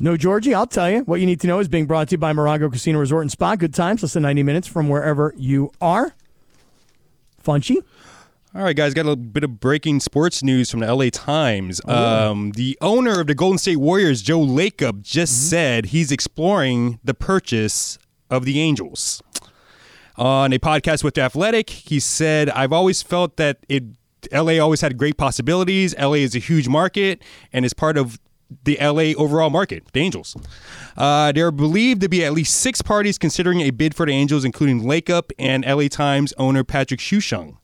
No, Georgie, I'll tell you. What you need to know is being brought to you by Morongo Casino Resort and Spa. Good times, less than 90 minutes from wherever you are. Funchy? All right, guys, got a little bit of breaking sports news from the LA Times. Um, the owner of the Golden State Warriors, Joe Lacob, just said he's exploring the purchase of the Angels. On a podcast with The Athletic, he said, I've always felt that it LA always had great possibilities. LA is a huge market and is part of the LA overall market, the Angels. Uh, there are believed to be at least six parties considering a bid for the Angels, including Lacob and LA Times owner Patrick Soon-Shiong.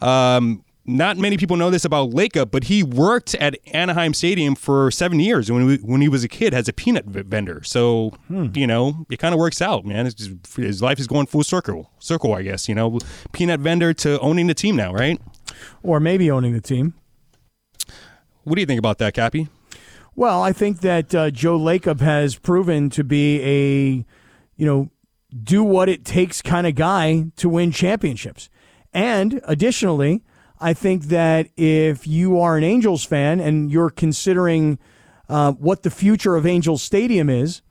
Um, not many people know this about Lacob, but he worked at Anaheim Stadium for seven years when, we, when he was a kid as a peanut v- vendor. So, you know, it kind of works out, man. It's just, his life is going full circle, circle, I guess, you know, peanut vendor to owning the team now, right? Or maybe owning the team. What do you think about that, Cappy? Well, I think that uh, Joe Lacob has proven to be a, you know, do what it takes kind of guy to win championships. And additionally, I think that if you are an Angels fan and you're considering uh, what the future of Angels Stadium is,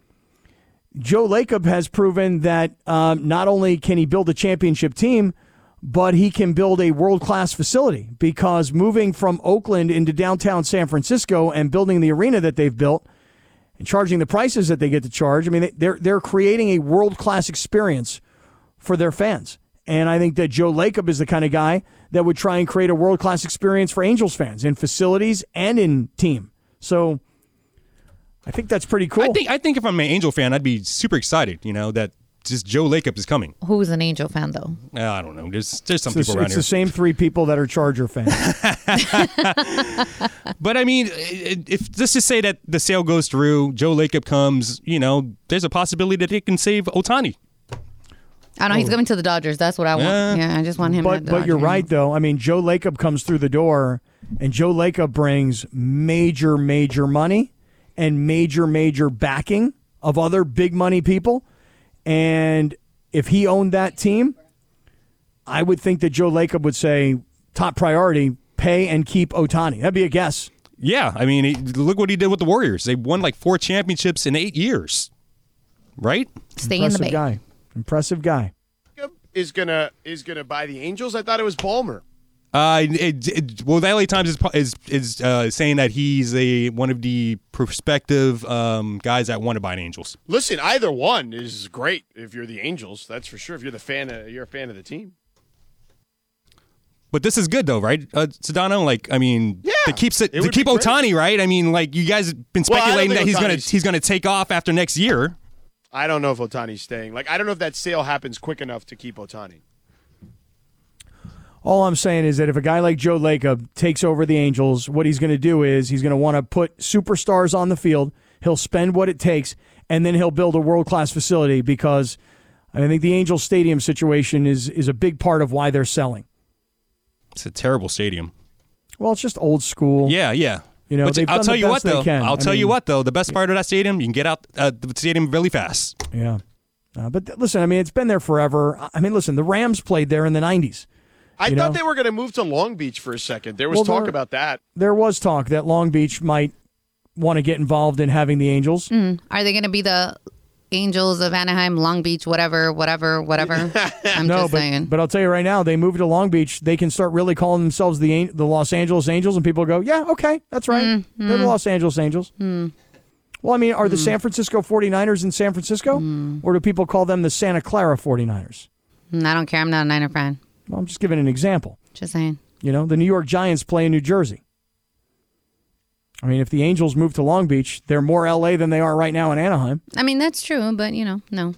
Joe Lacob has proven that um, not only can he build a championship team, but he can build a world class facility because moving from Oakland into downtown San Francisco and building the arena that they've built and charging the prices that they get to charge, I mean, they- they're, they're creating a world class experience for their fans. And I think that Joe Lacob is the kind of guy that would try and create a world class experience for Angels fans in facilities and in team. So I think that's pretty cool. I think I think if I'm an Angel fan, I'd be super excited. You know that just Joe Lacob is coming. Who's an Angel fan though? Uh, I don't know. There's there's some it's, people the, around it's here. the same three people that are Charger fans. But I mean, if let's just say that the sale goes through, Joe Lacob comes, you know, there's a possibility that they can save Ohtani. I know he's coming to the Dodgers. That's what I want. Yeah. Yeah, I just want him. but at the but you're right though. I mean, Joe Lacob comes through the door, and Joe Lacob brings major major money and major major backing of other big money people. And if he owned that team, I would think that Joe Lacob would say top priority pay and keep Ohtani. That'd be a guess. Yeah, I mean, he, look what he did with the Warriors. They won like four championships in eight years, right? Stay in the Bay. guy. Impressive guy. is gonna is gonna buy the Angels. I thought it was Ballmer. Uh, it, it, well, the LA Times is is, is uh, saying that he's a one of the prospective um, guys that want to buy an Angels. Listen, either one is great if you're the Angels. That's for sure. If you're the fan, of, you're a fan of the team. But this is good though, right, uh, Sedano? Like, I mean, Yeah, to keep it to keep. Ohtani, right? I mean, like you guys have been Well, speculating think that he's gonna he's gonna take off after next year. I don't know if Ohtani's staying. Like, I don't know if that sale happens quick enough to keep Ohtani. All I'm saying is that if a guy like Joe Lacob takes over the Angels, what he's going to do is he's going to want to put superstars on the field. He'll spend what it takes, and then he'll build a world class facility because I think the Angels Stadium situation is is a big part of why they're selling. It's a terrible stadium. Well, it's just old school. Yeah, yeah. You know, But I'll tell you what though. I'll I tell you what though. The best part of that stadium, you can get out uh, the stadium really fast. Yeah. Uh, but th- listen, I mean, it's been there forever. I mean, listen, the Rams played there in the 90s. I thought know? they were going to move to Long Beach for a second. There was Well, talk they're- about that. There was talk that Long Beach might want to get involved in having the Angels. Mm. Are they going to be the Angels of Anaheim, Long Beach, whatever, whatever, whatever? I'm No, just but, saying. but I'll tell you right now, they move to Long Beach, they can start really calling themselves the the Los Angeles Angels, and people go, yeah, okay, that's right. Mm, They're the Los Angeles Angels. Well, I mean, are the San Francisco 49ers in San Francisco? Or do people call them the Santa Clara 49ers? Mm, I don't care. I'm not a Niner fan. Well, I'm just giving an example. Just saying. You know, the New York Giants play in New Jersey. I mean, if the Angels move to Long Beach, they're more LA than they are right now in Anaheim. I mean, that's true, but you know, no.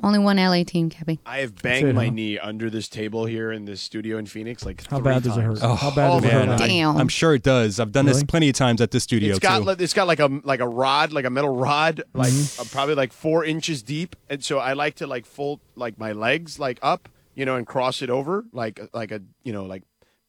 Only one LA team, Cappy. I have banged it, my huh? knee under this table here in this studio in Phoenix like How three bad does it times. hurt? How bad Oh, does it Man, hurt? I, Damn. I'm sure it does. I've done this plenty of times at the studio It's got too. it's got like a like a rod, like a metal rod, like Mm-hmm. uh, probably like four inches deep, and so I like to like fold like my legs like up, you know, and cross it over like like a you know like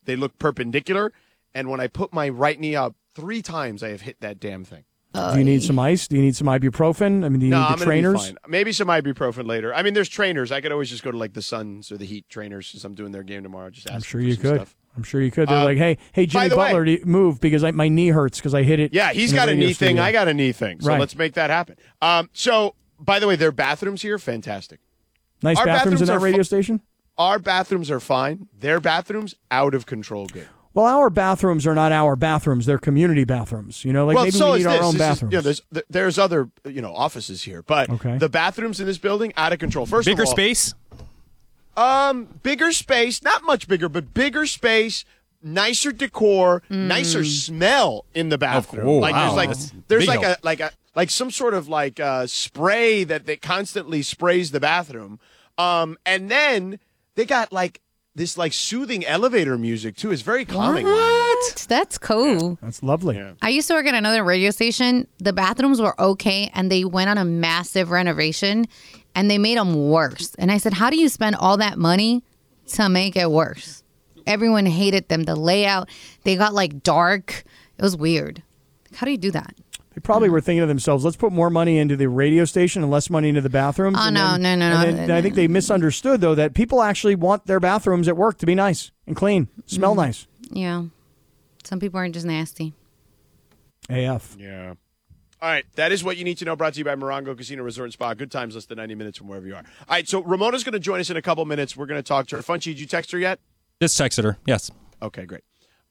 they look perpendicular, and when I put my right knee up three times, I have hit that damn thing. Do you need some ice? Do you need some ibuprofen? I mean, do you No, need I'm the trainers? be fine. Maybe some ibuprofen later. I mean, there's trainers. I could always just go to like the Suns or the Heat trainers since I'm doing their game tomorrow. Just I'm sure you could. stuff. I'm sure you could. They're Uh, like, hey, hey, Jimmy the way- Butler, move because I, my knee hurts because I hit it. Yeah, he's got a knee thing. I got a knee thing. So Right. let's make that happen. Um, so, by the way, their bathrooms here, fantastic. nice our bathrooms in bathrooms that radio fu- station. Our bathrooms are fine. Their bathrooms, out of control good. Well, our bathrooms are not our bathrooms; they're community bathrooms. You know, like well, maybe so we need this. our own This is- you know, there's, there's other you know offices here, but Okay. the bathrooms in this building out of control. First Bigger of all, space. Um, bigger space, not much bigger, but bigger space, nicer decor, nicer smell in the bathroom. oh, like wow. there's like That's there's like help. a like a like some sort of like uh spray that that constantly sprays the bathroom. Um, and then they got like this like soothing elevator music too. It's very calming. What? That's cool. That's lovely. Yeah. I used to work at another radio station. The bathrooms were okay, and they went on a massive renovation, and they made them worse. And I said, "How do you spend all that money to make it worse?" Everyone hated them. The layout, they got like dark. It was weird. How do you do that? They probably were thinking to themselves, "Let's put more money into the radio station and less money into the bathrooms." Oh, and no, then- no, no, and no. then I think they misunderstood though that people actually want their bathrooms at work to be nice and clean, smell Mm-hmm. nice. Yeah, some people aren't just nasty. AF. Yeah. All right, that is what you need to know. Brought to you by Morongo Casino Resort and Spa. Good times, less than ninety minutes from wherever you are. All right, so Ramona's going to join us in a couple minutes. We're going to talk to her. Funchy, did you text her yet? Just texted her. Yes. Okay, great.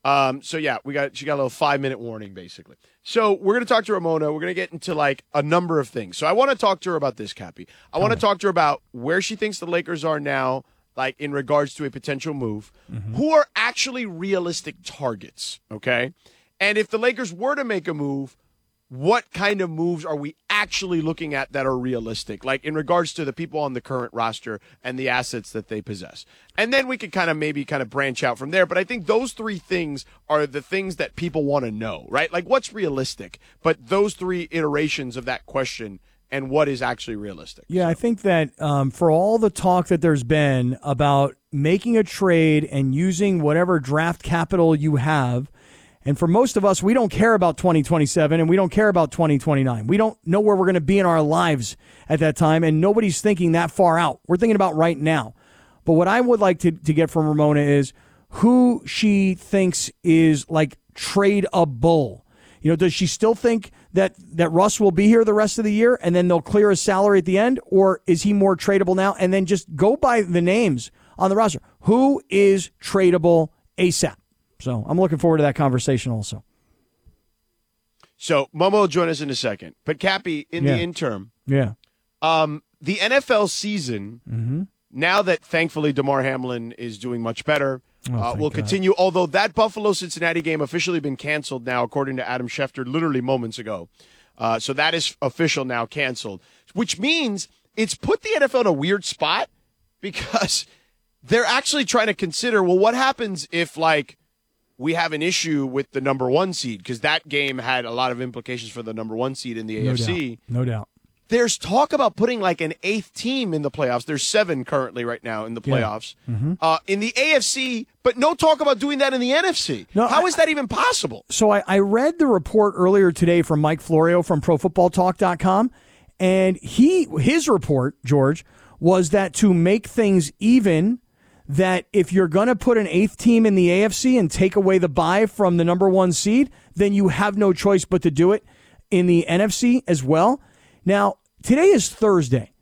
Um, so yeah, we got she got a little five minute warning basically. So we're gonna talk to Ramona. We're gonna get into like a number of things. So I want to talk to her about this, Cappy. I want to talk to her about where she thinks the Lakers are now, like in regards to a potential move. Who are actually realistic targets? Okay, and if the Lakers were to make a move, what kind of moves are we actually looking at that are realistic, like in regards to the people on the current roster and the assets that they possess? And then we could kind of maybe kind of branch out from there. But I think those three things are the things that people want to know, right? Like what's realistic, but those three iterations of that question and what is actually realistic. Yeah, I think that um, for all the talk that there's been about making a trade and using whatever draft capital you have, and for most of us, we don't care about 2027 and we don't care about 2029. We don't know where we're going to be in our lives at that time, and nobody's thinking that far out. We're thinking about right now. But what I would like to, to get from Ramona is who she thinks is like trade a bull. You know, does she still think that that Russ will be here the rest of the year and then they'll clear his salary at the end, or is he more tradable now? And then just go by the names on the roster. Who is tradable ASAP? So I'm looking forward to that conversation also. So Momo will join us in a second. But Cappy, in Yeah. the interim, Yeah. Um, the NFL season, Mm-hmm. now that thankfully Damar Hamlin is doing much better, uh, Oh, thank will God. continue. Although that Buffalo Cincinnati game officially been canceled now, according to Adam Schefter, literally moments ago. Uh, so that is official now, canceled, which means it's put the NFL in a weird spot because they're actually trying to consider well, what happens if like we have an issue with the number one seed because that game had a lot of implications for the number one seed in the No AFC doubt. No doubt. there's talk about putting like an eighth team in the playoffs. There's seven currently right now in the Yeah. playoffs uh, in the AFC, but no talk about doing that in the NFC. No, How I- is that even possible? So I, I read the report earlier today from Mike Florio from ProFootballTalk.com, and he his report, George, was that to make things even, that if you're going to put an eighth team in the AFC and take away the bye from the number one seed, then you have no choice but to do it in the NFC as well. Now today is Thursday.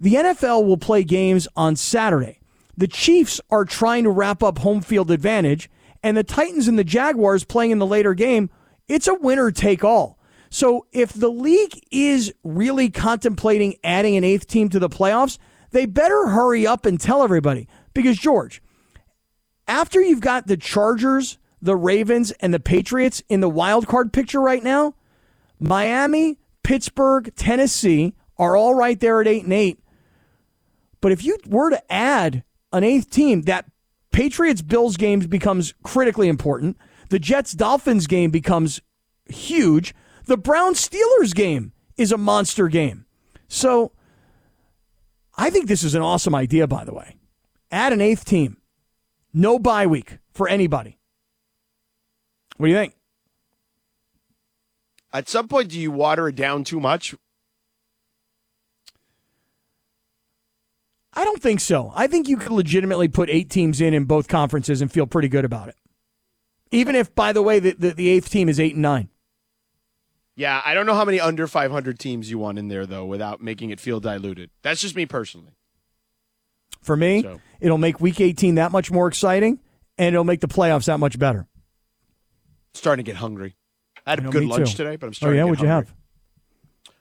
The NFL will play games on Saturday. The Chiefs are trying to wrap up home field advantage, and the Titans and the Jaguars playing in the later game. It's a winner take all. So if the league is really contemplating adding an eighth team to the playoffs, they better hurry up and tell everybody. Because, George, after you've got the Chargers, the Ravens, and the Patriots in the wild card picture right now, Miami, Pittsburgh, Tennessee are all right there at eight and eight. But if you were to add an eighth team, that Patriots Bills game becomes critically important. The Jets Dolphins game becomes huge. The Browns Steelers game is a monster game. So I think this is an awesome idea, by the way. Add an eighth team. No bye week for anybody. What do you think? At some point, do you water it down too much? I don't think so. I think you could legitimately put eight teams in in both conferences and feel pretty good about it. Even if, by the way, the, the, the eighth team is eight and nine. Yeah, I don't know how many under 500 teams you want in there, though, without making it feel diluted. That's just me personally. For me, So- it'll make week 18 that much more exciting, and it'll make the playoffs that much better. Starting to get hungry. I had a I know, good lunch too. today, but I'm Oh, starting yeah? to get it. Oh yeah, What'd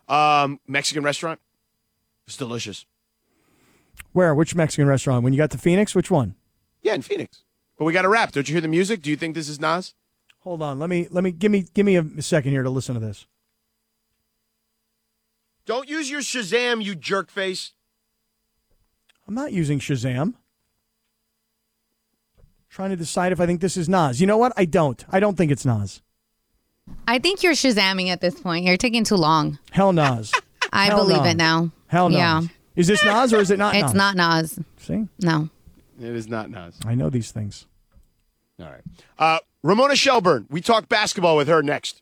you have? Um, Mexican restaurant. It's delicious. Where? Which Mexican restaurant? When you got to Phoenix? Which one? Yeah, in Phoenix. But we got a wrap. Don't you hear the music? Do you think this is Nas? Hold on. Let me, let me, give me, give me a second here to listen to this. Don't use your Shazam, you jerk face. I'm not using Shazam. Trying to decide if I think this is Nas. You know what? I don't. I don't think it's Nas. I think you're shazamming at this point. You're taking too long. Hell Nas. I Hell believe no. it now. Hell no. Yeah. Is this Nas or is it not It's Nas? not Nas. See? No. It is not Nas. I know these things. All right. Uh, Ramona Shelburne. We talk basketball with her next.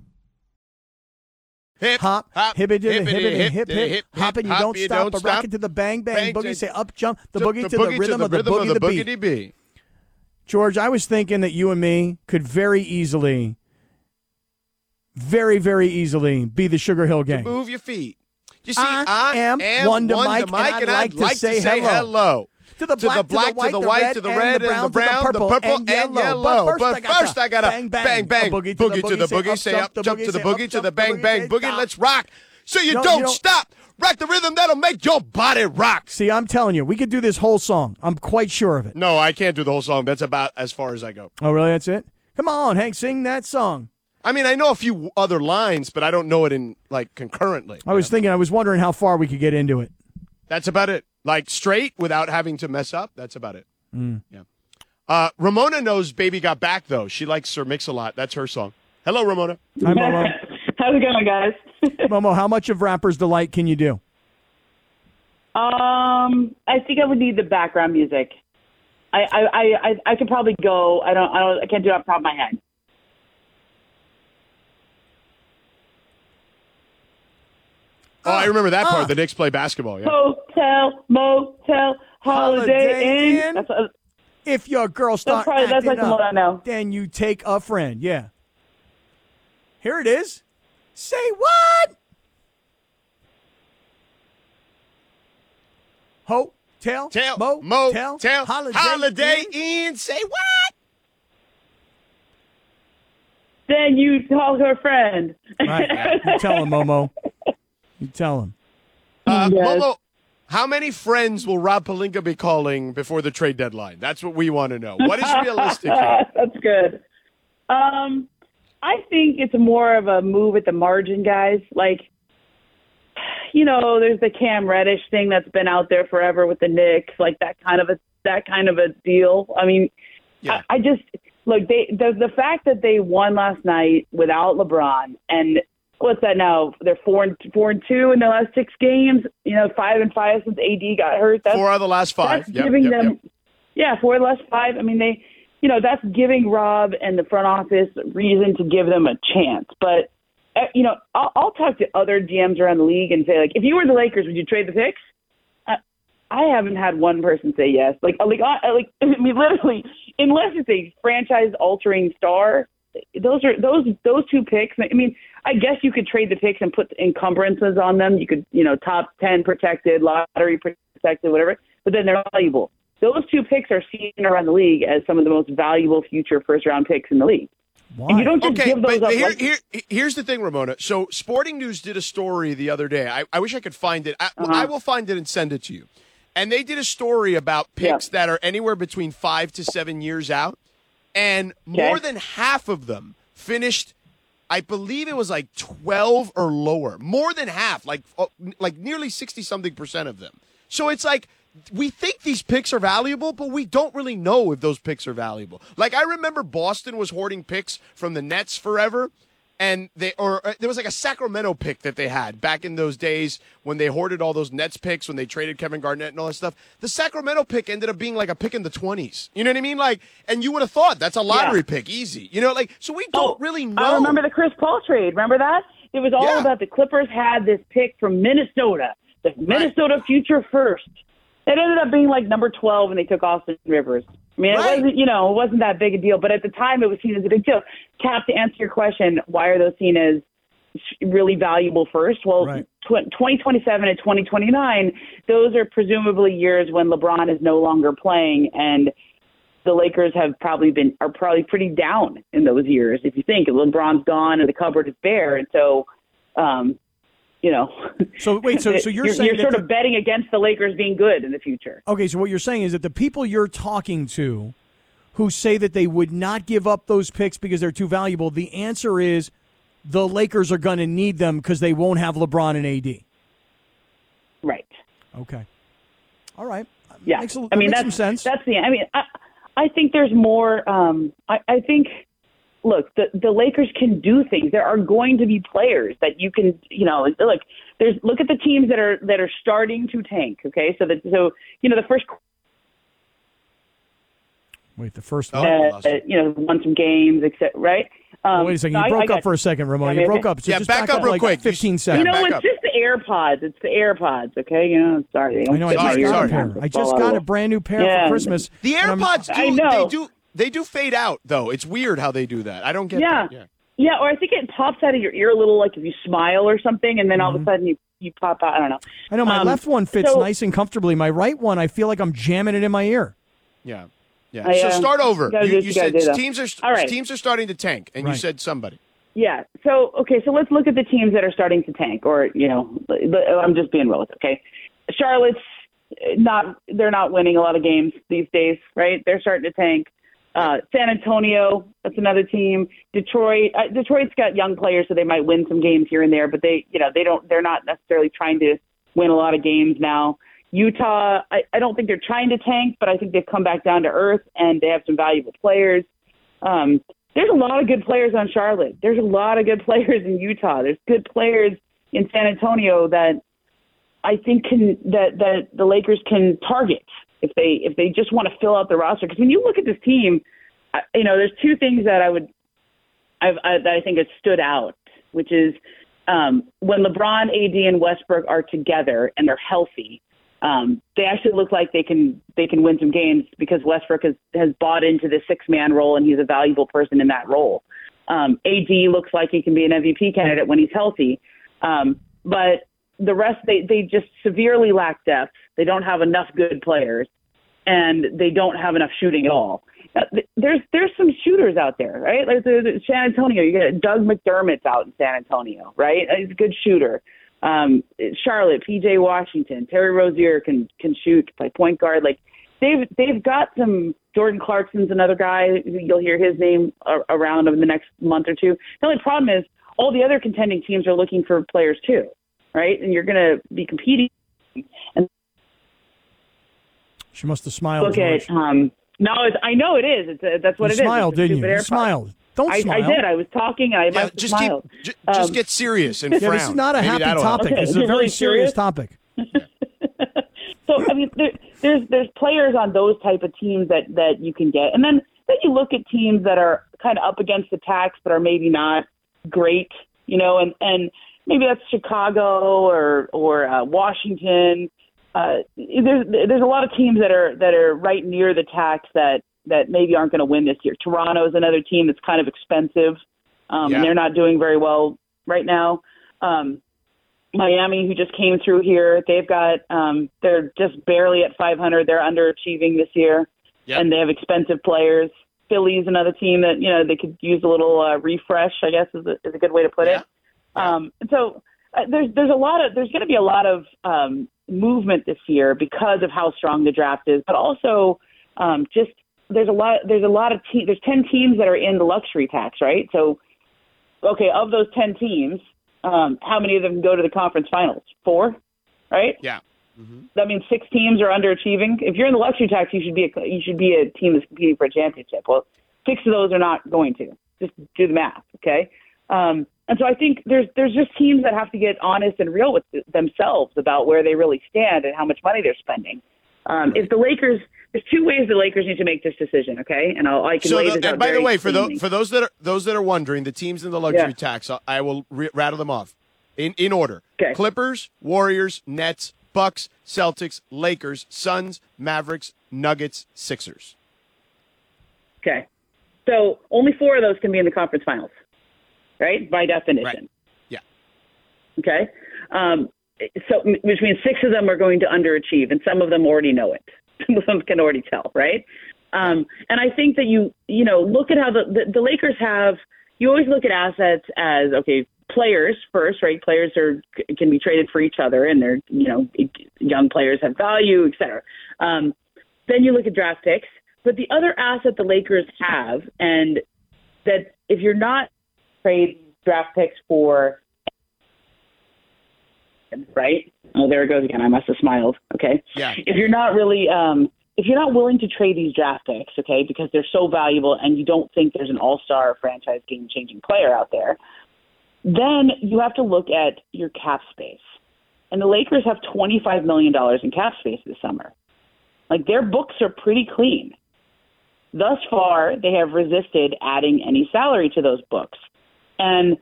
Hip, Hop, hibbity, hibbity, hippity, hip, hip, hip, hip, you hop, don't you stop, don't stop. rocket to the bang, bang, boogie, say up, jump, the boogie to the rhythm of the boogie, the boogity beat. George, I was thinking that you and me could very easily, very, very easily be the Sugar Hill Gang. Move your feet. You see, I I, am one to Mike, and I'd like to say hello. To the to the black, to the white, to the red, and the brown, the purple, and yellow. But first, I gotta bang, bang, boogie to the boogie, say up, jump to the boogie, to the bang, bang, boogie. Let's rock. So you don't don't- stop. Rock the rhythm that'll make your body rock. See, I'm telling you, we could do this whole song. I'm quite sure of it. No, I can't do the whole song. That's about as far as I go. Oh, really? That's it? Come on, Hank, sing that song. I mean, I know a few other lines, but I don't know it in like concurrently. I was thinking, I was wondering how far we could get into it. That's about it. Like straight without having to mess up. That's about it. Yeah. Uh, Ramona knows "Baby Got Back" though. She likes Sir Mix-a-Lot. That's her song. Hello, Ramona. Hi, Momo. How's it going, guys? Momo, how much of Rapper's Delight can you do? um, I think I would need the background music. I I I I, I could probably go. I don't I don't I can't do it off the top of my head. Oh, I remember that part. The Knicks play basketball. Yeah. Hotel, motel, holiday, Holiday inn. Inn? That's, uh, If your girl start probably- that's acting like the up, one I know. then you take a friend. Yeah. Here it is. Say what? Hotel, Tell, motel, motel, holiday, holiday Inn. Inn. Say what? then you call her friend. Right. You tell him, Momo. You tell him. Uh, Yes. Momo, how many friends will Rob Pelinka be calling before the trade deadline? That's what we want to know. What is realistic here? That's good. Um, I think it's more of a move at the margin, guys. Like, you know, there's the Cam Reddish thing that's been out there forever with the Knicks, like that kind of a that kind of a deal. I mean, Yeah. I, I just look they the the fact that they won last night without LeBron and what's that now? They're four and four and two in the last six games. You know, five and five since AD got hurt. That's, Four out of the last five. That's Yep, giving yep, them, yep. yeah, four of the last five. I mean, they, you know, that's giving Rob and the front office reason to give them a chance. But uh, you know, I'll, I'll talk to other GMs around the league and say, like, if you were the Lakers, would you trade the picks? Uh, I haven't had one person say yes. Like, like, uh, like, I mean, literally, unless it's a franchise-altering star, those are those those two picks. I mean, I guess you could trade the picks and put encumbrances on them. You could, you know, top ten protected, lottery protected, whatever. But then they're valuable. Those two picks are seen around the league as some of the most valuable future first-round picks in the league. And you don't just Okay, give those but up. here, like- here, here's the thing, Ramona. So, Sporting News did a story the other day. I, I wish I could find it. I, Uh-huh. I will find it and send it to you. And they did a story about picks that are anywhere between five to seven years out, and more than half of them finished. I believe it was like twelve or lower. More than half, like uh, like nearly sixty something percent of them. So it's like we think these picks are valuable, but we don't really know if those picks are valuable. Like I remember Boston was hoarding picks from the Nets forever, and they or uh, there was like a Sacramento pick that they had back in those days when they hoarded all those Nets picks when they traded Kevin Garnett and all that stuff. The Sacramento pick ended up being like a pick in the twenties. You know what I mean? Like, and you would have thought that's a lottery pick, easy. You know, like so we don't really know. I remember the Chris Paul trade. Remember that? It was all Yeah. about the Clippers had this pick from Minnesota, the Minnesota future first. It ended up being like number 12, and they took Austin Rivers. I mean, Right. it wasn't, you know, it wasn't that big a deal, but at the time, it was seen as a big deal. Cap, to answer your question, why are those seen as really valuable first? Well, Right. tw- 2027 and 2029, those are presumably years when LeBron is no longer playing, and the Lakers have probably been are probably pretty down in those years. If you think LeBron's gone and the cupboard is bare, and so, um, you know, So wait, so so you're, you're, saying that sort the- of betting against the Lakers being good in the future. Okay, so what you're saying is that the people you're talking to who say that they would not give up those picks because they're too valuable, the answer is the Lakers are going to need them because they won't have LeBron and AD. Right. Okay. All right. Yeah. Makes I mean, makes that's some sense. That's the. I mean, I, I think there's more. Um, I, I think. Look, the the Lakers can do things. There are going to be players that you can, you know, look. There's look at the teams that are that are starting to tank. Okay, so that so you know the first Wait, the first Oh, one. we uh, you know won some games, except right. Um, Wait a second. You I- broke I up got- for a second, Ramon. Yeah, You I broke up. So Yeah, just back up real like quick. 15 You seconds. know, back it's up. just the AirPods. It's the AirPods. Okay, you know, sorry. I know. I just Sorry, got a sorry. I just got a brand new pair Yeah. for Christmas. The AirPods do I know. they do they do fade out though. It's weird how they do that. I don't get Yeah. that. Yeah. Yeah, or I think it pops out of your ear a little, like if you smile or something, and then all Mm-hmm. of a sudden you you pop out. I don't know. I know my Um, left one fits so- nice and comfortably. My right one, I feel like I'm jamming it in my ear. Yeah. Yeah. I, so uh, start over. you You, you what you gotta said teams are All right. teams are starting to tank, and you said somebody. Yeah. So okay, so let's look at the teams that are starting to tank, or you know, I'm just being relative. Okay, Charlotte's not they're not winning a lot of games these days, right? They're starting to tank. Uh, San Antonio, that's another team. Detroit, uh, Detroit's got young players, so they might win some games here and there, but they, you know, they don't. They're not necessarily trying to win a lot of games now. Utah, I, I don't think they're trying to tank, but I think they've come back down to earth and they have some valuable players. Um, there's a lot of good players on Charlotte. There's a lot of good players in Utah. There's good players in San Antonio that I think can that that the Lakers can target if they if they just want to fill out the roster. Because when you look at this team, you know, there's two things that I would I've, I, that I think has stood out, which is um, when LeBron, AD, and Westbrook are together and they're healthy. Um, they actually look like they can they can win some games because Westbrook has has bought into the six man role and he's a valuable person in that role. Um, AD looks like he can be an MVP candidate when he's healthy, um, but the rest they they just severely lack depth. They don't have enough good players, and they don't have enough shooting at all. Uh, th- There's there's some shooters out there, right? Like there's, there's San Antonio, you got Doug McDermott's out in San Antonio, right? He's a good shooter. Um, Charlotte, PJ Washington, Terry Rozier can can shoot, play point guard. Like they've they've got some. Jordan Clarkson's another guy. You'll hear his name around in the next month or two. The only problem is all the other contending teams are looking for players too, right? And you're going to be competing. And She must have smiled. look at George. um. No, it's, I know it is. It's uh that's what you it is. smiled, It's a didn't you? You smiled. Don't I, smile. I did. I was talking. and I Yeah, must have just keep, smiled. j- just Um, get serious and Yeah, frown. this is not a Maybe happy topic. Okay, This is a you're very really serious serious? topic. So I mean, there, there's there's players on those type of teams that that you can get, and then then you look at teams that are kind of up against the tax, but are maybe not great, you know, and and maybe that's Chicago or or uh, Washington. Uh, there's there's a lot of teams that are that are right near the tax that that maybe aren't going to win this year. Toronto is another team that's kind of expensive, um, Yeah. and they're not doing very well right now. Um, Miami, who just came through here, they've got um, they're just barely at 500. They're underachieving this year, Yep. and they have expensive players. Philly's another team that you know they could use a little uh, refresh. I guess is a, is a good way to put it. Um, so uh, there's there's a lot of there's going to be a lot of um, movement this year because of how strong the draft is, but also um, just there's a lot there's a lot of te- there's 10 teams that are in the luxury tax, right? So okay, of those 10 teams, um, how many of them go to the conference finals? Four, right? Yeah. That means six teams are underachieving. If you're in the luxury tax, you should be a, you should be a team that's competing for a championship. Well, six of those are not going to. Just do the math, okay? Um, and so I think there's there's just teams that have to get honest and real with themselves about where they really stand and how much money they're spending. Um, if the Lakers, there's two ways the Lakers need to make this decision, okay? And I'll, I can So, lay the, this out by the way, for those for those that are those that are wondering, the teams in the luxury Yeah. tax, I- I will re- rattle them off in in order: Okay. Clippers, Warriors, Nets, Bucks, Celtics, Lakers, Suns, Mavericks, Nuggets, Sixers. Okay. So only four of those can be in the conference finals, right? By definition. Right. Yeah. Okay. Um, so, which means six of them are going to underachieve, and some of them already know it. Some of them can already tell, right? Um, and I think that you, you know, look at how the, the the Lakers have. You always look at assets as okay, players first, right? Players are can be traded for each other, and they're, you know, young players have value, et cetera. Um, then you look at draft picks. But the other asset the Lakers have, and that if you're not trade draft picks for, right? Oh, there it goes again. I must have smiled. Okay. Yeah. If you're not really, um, if you're not willing to trade these draft picks, okay, because they're so valuable, and you don't think there's an all-star franchise game-changing player out there, then you have to look at your cap space. And the Lakers have $25 million in cap space this summer. Like their books are pretty clean. Thus far, they have resisted adding any salary to those books. And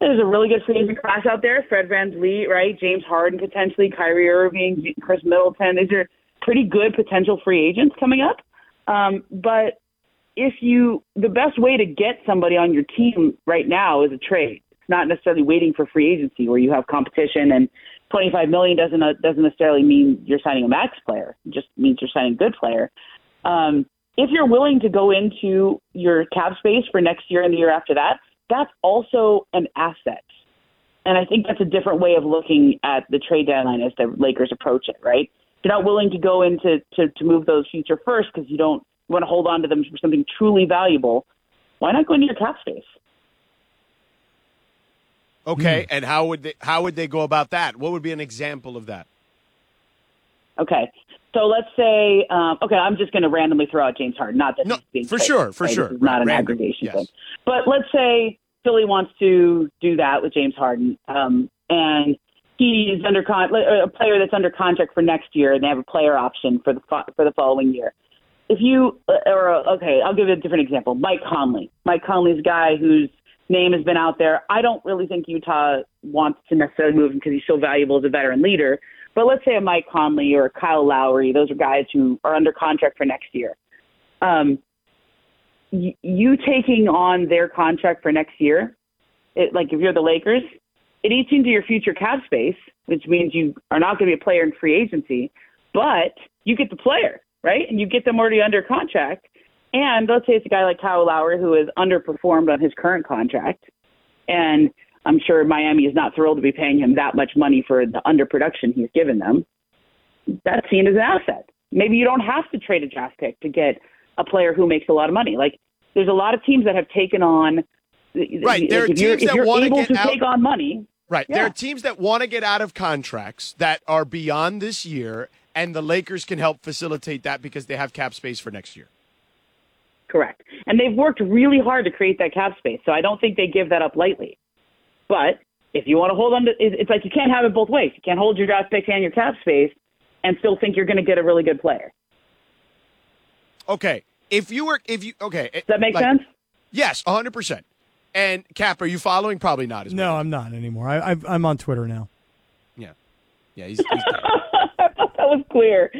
there's a really good free agent class out there. Fred VanVleet, right? James Harden potentially, Kyrie Irving, Khris Middleton. These are pretty good potential free agents coming up. Um, but if you, the best way to get somebody on your team right now is a trade. It's not necessarily waiting for free agency where you have competition and 25 million doesn't uh, doesn't necessarily mean you're signing a max player. It just means you're signing a good player. Um, if you're willing to go into your cap space for next year and the year after that, that's also an asset. And I think that's a different way of looking at the trade deadline as the Lakers approach it, right? If you're not willing to go into to, to move those future first because you don't you want to hold on to them for something truly valuable. Why not go into your cap space? Okay, hmm. and how would they how would they go about that? What would be an example of that? Okay. So let's say, um, okay, I'm just going to randomly throw out James Harden. Not that No, for sure, for right? sure. This not an Random, aggregation yes. thing. But let's say Philly wants to do that with James Harden, um, and he's under con- a player that's under contract for next year, and they have a player option for the fo- for the following year. If you, or okay, I'll give you a different example. Mike Conley. Mike Conley's a guy whose name has been out there. I don't really think Utah wants to necessarily move him because he's so valuable as a veteran leader. But let's say a Mike Conley or a Kyle Lowry, those are guys who are under contract for next year. Um, y- you taking on their contract for next year, it, like if you're the Lakers, it eats into your future cap space, which means you are not going to be a player in free agency, but you get the player, right? And you get them already under contract. And let's say it's a guy like Kyle Lowry who has underperformed on his current contract, and I'm sure Miami is not thrilled to be paying him that much money for the underproduction he's given them. That's seen as an asset. Maybe you don't have to trade a draft pick to get a player who makes a lot of money. Like there's a lot of teams that have taken on. Right, there are if you're, teams that wanna able get to out- take on money. Right. There are teams that want to get out of contracts that are beyond this year, and the Lakers can help facilitate that because they have cap space for next year. Correct. And they've worked really hard to create that cap space, so I don't think they give that up lightly. But if you want to hold on to, it's like you can't have it both ways. You can't hold your draft picks and your cap space and still think you're going to get a really good player. Okay, if you were, if you, okay, Does that make like- sense? Yes, hundred percent. And Cap, are you following? Probably not as No, I'm not anymore. I, I've, I'm on Twitter now. Yeah, yeah, he's, he's. I thought that was clear.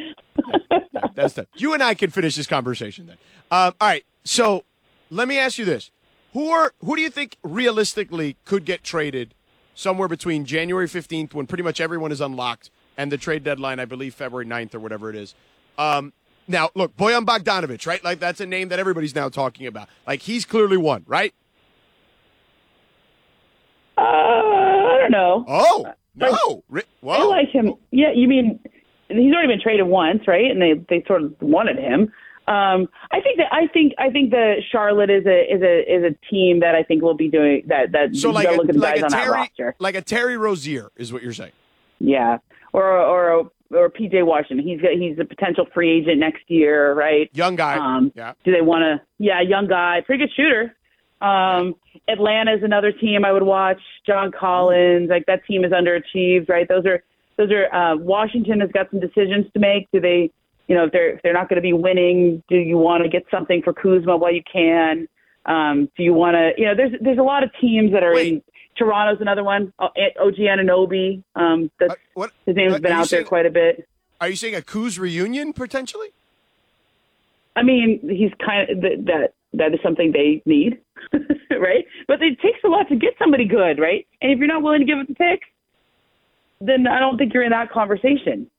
That's the. You and I can finish this conversation then. Um, all right. So let me ask you this: Who are who do you think realistically could get traded somewhere between January fifteenth, when pretty much everyone is unlocked, and the trade deadline, I believe February 9th or whatever it is. Um, now, look, Bojan Bogdanovic, right? Like that's a name that everybody's now talking about. Like he's clearly one, right? Uh, I don't know. Oh no! I Whoa. like him. Yeah, you mean he's already been traded once, right? And they they sort of wanted him. Um, I think that I think I think that Charlotte is a is a is a team that I think will be doing that that So like a, look at the like guys a on that Terry, roster. like a Terry Rozier is what you're saying. Yeah, or or or PJ Washington. He's got, he's a potential free agent next year, right? Young guy. Um, yeah. Do they want to? Yeah, young guy, pretty good shooter. Um, Atlanta is another team I would watch. John Collins, like that team is underachieved, right? Those are those are. Uh, Washington has got some decisions to make. Do they, you know, if they're if they're not going to be winning, do you want to get something for Kuzma while you can? Um, do you want to, you know, there's there's a lot of teams that are Wait. in. Toronto's another one. OG Anunoby. Um, that's, Uh, what his name's uh, been out there quite a bit. Are you saying a Kuz reunion potentially? I mean, he's kind of that that that is something they need, right? But it takes a lot to get somebody good, right? And if you're not willing to give it the pick, then I don't think you're in that conversation.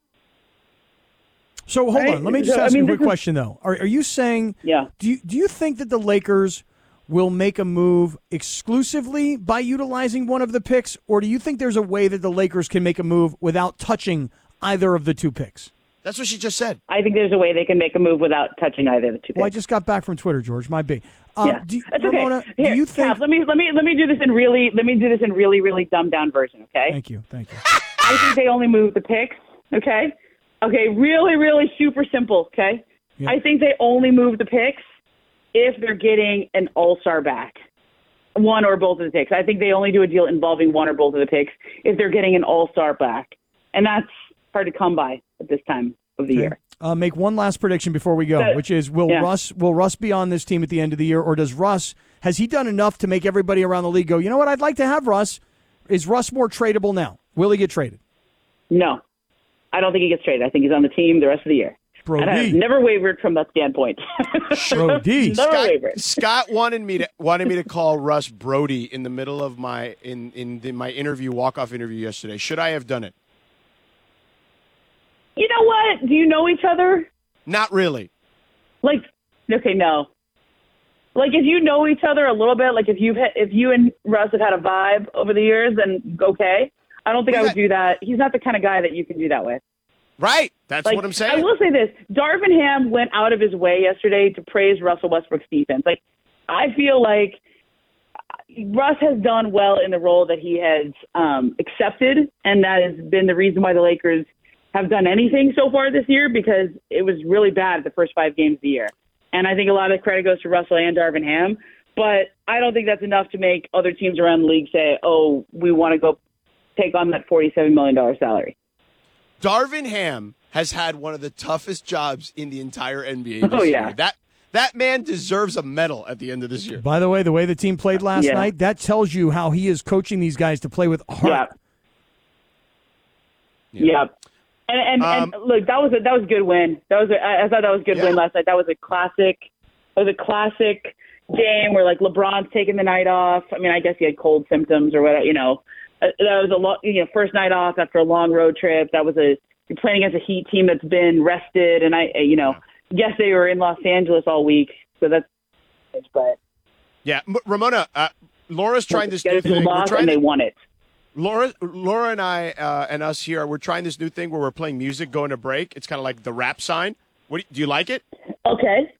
So hold Right? on. Let me just So, I ask you mean, a quick is- question, though. Are, are you saying Yeah. Do you, do you think that the Lakers will make a move exclusively by utilizing one of the picks, or do you think there's a way that the Lakers can make a move without touching either of the two picks? That's what she just said. I think there's a way they can make a move without touching either of the two. Well, I just got back from Twitter, George. My B. Um, yeah, do, that's okay. Ramona, Here, do you think? Cap, let me let me let me do this in really let me do this in really really dumbed down version. Okay. Thank you. Thank you. I think they only move the picks. Okay. Okay. Really, really super simple. Okay. Yeah. I think they only move the picks if they're getting an all star back, one or both of the picks. I think they only do a deal involving one or both of the picks if they're getting an all star back, and that's hard to come by at this time of the year. Uh, make one last prediction before we go, which is: Will yeah. Russ will Russ be on this team at the end of the year, or does Russ has he done enough to make everybody around the league go? You know what? I'd like to have Russ. Is Russ more tradable now? Will he get traded? No, I don't think he gets traded. I think he's on the team the rest of the year. Brodie. And I've never wavered from that standpoint. Brodie. never Scott, wavered. Scott wanted me to wanted me to call Russ Brodie in the middle of my in in the, my interview walk off interview yesterday. Should I have done it? You know what? Do you know each other? Not really. Like, okay, no. Like, if you know each other a little bit, like if you've had, if you and Russ have had a vibe over the years, then okay. I don't think I would do that. He's not the kind of guy that you can do that with. Right. That's Like, what I'm saying. I will say this: Darvin Ham went out of his way yesterday to praise Russell Westbrook's defense. Like, I feel like Russ has done well in the role that he has um, accepted, and that has been the reason why the Lakers have done anything so far this year because it was really bad the first five games of the year. And I think a lot of the credit goes to Russell and Darvin Ham, but I don't think that's enough to make other teams around the league say, "Oh, we want to go take on that forty-seven million dollar salary." Darvin Ham has had one of the toughest jobs in the entire NBA. This Oh, yeah. year. That that man deserves a medal at the end of this year. By the way, the way the team played last Yeah. night, that tells you how he is coaching these guys to play with heart. Yeah. Yeah. And and, Um, and look, that was a that was a good win. That was a, I I thought that was a good Yeah. win last night. That was a classic. That was a classic game where like LeBron's taking the night off. I mean, I guess he had cold symptoms or whatever. You know, that was a lot. You know, first night off after a long road trip. That was a you're playing against a Heat team that's been rested, and I, you know, yes, they were in Los Angeles all week, so that's. But Yeah, M- Ramona. Uh, Laura's trying this get new to the thing. We're trying and they to- won it. Laura, Laura, and I, uh, and us here, we're trying this new thing where we're playing music, going to break. It's kind of like the rap sign. What do you, do you like it? Okay.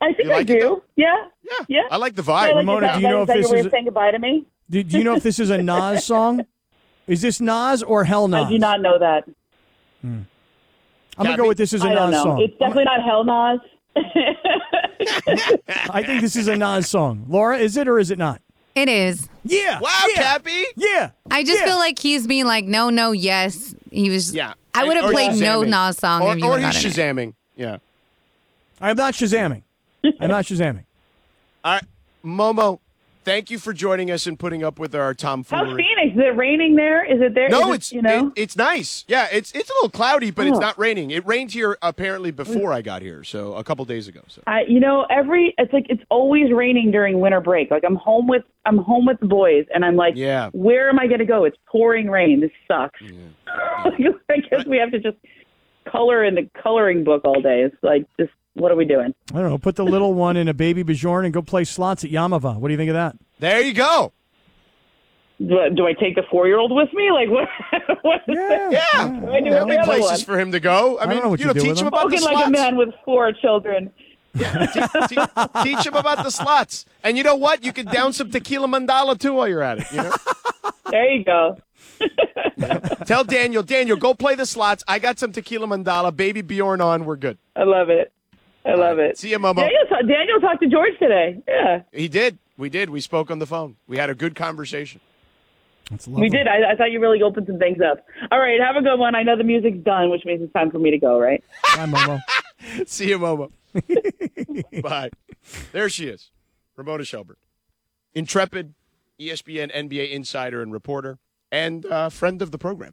I think You I like do. though? yeah. Yeah, Yeah. I like the So, vibe. like, Ramona, do you know if that this your way is a- saying goodbye to me? Do, do you know if this is a Nas song? Is this Nas or Hell Nas? I do not know that. Hmm. I'm gonna go with this is a I Nas song. It's definitely not Hell Nas. I think this is a Nas song. Laura, is it or is it not? It is. Yeah. Wow, yeah, Cappy. Yeah. I just yeah. feel like he's being like, no, no, yes. He was. Yeah. I would have played no Nas song Or, if you or he's have it. shazamming. Yeah. I'm not shazamming. I'm not shazamming. All right, Momo. Thank you for joining us and putting up with our How's tomfoolery. Phoenix? Is it raining there? Is it there? No, it, it's you know. it- it's nice. Yeah, it's it's a little cloudy, but it's Oh. not raining. It rained here apparently before I got here, so a couple days ago. So I, you know, every it's like it's always raining during winter break. Like I'm home with I'm home with the boys, and I'm like, Yeah. where am I going to go? It's pouring rain. This sucks. I guess we have to just color in the coloring book all day. It's like, just what are we doing? I don't know. Put the little one in a baby Bjorn and go play slots at Yamava. What do you think of that? there you go. Do, do I take the four year old with me? Like what? what Yeah. Yeah, I do there'll every be other places one. for him to go. I, don't mean, know what you you know, do teach him him. about the Spoken like a man with four children. Te- te- teach him about the slots. And you know what? You can down some tequila mandala too while you're at it. You know. There you go. Tell Daniel, Daniel, go play the slots. I got some tequila mandala. Baby Bjorn on. We're good. I love it. I love it. See you, Momo. Daniel, ta- Daniel talked to George today. Yeah, He did. We did. We spoke on the phone. We had a good conversation. That's lovely. we did. I, I thought you really opened some things up. All right, have a good one. I know the music's done, which means it's time for me to go. Right? Bye, Momo. See you, Momo. Bye. There she is, Ramona Shelburne, intrepid ESPN NBA insider and reporter, and uh, friend of the program.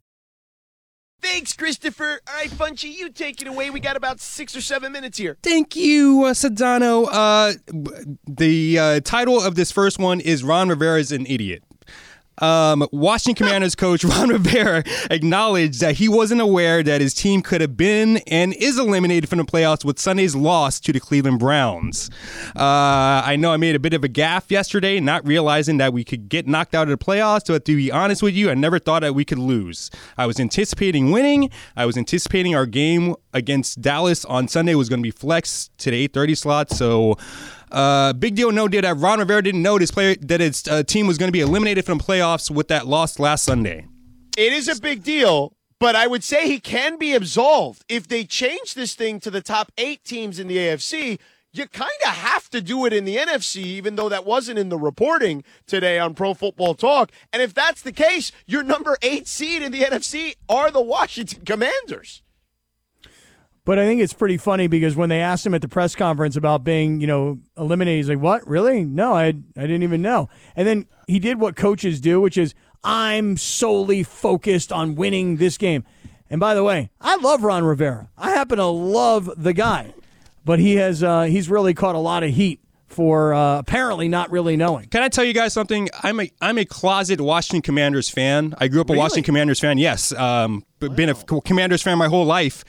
Thanks, Christopher. All right, Funchy, you take it away. We got about six or seven minutes here. Thank you, uh, Sedano. Uh, the uh, title of this first one is Ron Rivera's an idiot. Um, Washington Commanders coach Ron Rivera acknowledged that he wasn't aware that his team could have been and is eliminated from the playoffs with Sunday's loss to the Cleveland Browns. Uh, I know I made a bit of a gaffe yesterday, not realizing that we could get knocked out of the playoffs. But to be honest with you, I never thought that we could lose. I was anticipating winning. I was anticipating our game against Dallas on Sunday was going to be flexed to the 8:30 slot. So. Uh, big deal, no deal that Ron Rivera didn't know his player that his uh, team was going to be eliminated from playoffs with that loss last Sunday. It is a big deal, but I would say he can be absolved. If they change this thing to the top eight teams in the AFC, you kind of have to do it in the NFC, even though that wasn't in the reporting today on Pro Football Talk. And if that's the case, your number eight seed in the NFC are the Washington Commanders. But I think it's pretty funny because when they asked him at the press conference about being, you know, eliminated, he's like, "What? Really? No, I I didn't even know." And then he did what coaches do, which is, "I'm solely focused on winning this game." And by the way, I love Ron Rivera. I happen to love the guy, but he has uh, he's really caught a lot of heat for uh, apparently not really knowing. Can I tell you guys something? I'm a I'm a closet Washington Commanders fan. I grew up a Really? Washington Commanders fan. Yes, um, b- been a Commanders fan my whole life.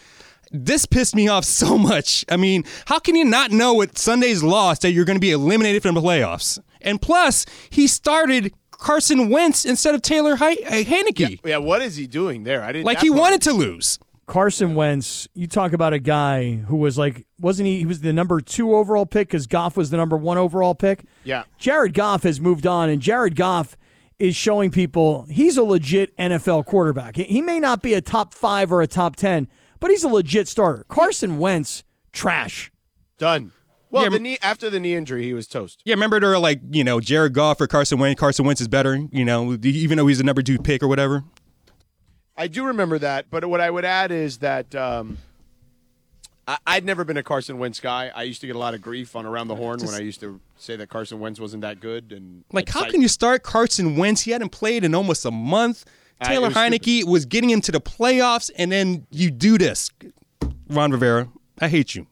This pissed me off so much. I mean, how can you not know with Sunday's loss that you're going to be eliminated from the playoffs? And plus, he started Carson Wentz instead of Taylor He- uh, Heinicke. Yeah, what is he doing there? I didn't Like he part- wanted to lose. Carson Wentz, you talk about a guy who was like, wasn't he? He was the number two overall pick because Goff was the number one overall pick. Yeah. Jared Goff has moved on, and Jared Goff is showing people he's a legit NFL quarterback. He- He may not be a top five or a top 10, but he's a legit starter. Carson Wentz, trash. Done. Well, Yeah, the knee after the knee injury, he was toast. Yeah, remember they're like, you know, Jared Goff or Carson Wentz. Carson Wentz is better, you know, even though he's the number two pick or whatever. I do remember that, but what I would add is that um, I, I'd never been a Carson Wentz guy. I used to get a lot of grief on Around the Horn when I used to say that Carson Wentz wasn't that good. And Like, how excite- can you start Carson Wentz? He hadn't played in almost a month. It Taylor was Heinicke was getting into the playoffs, and then you do this. Ron Rivera, I hate you.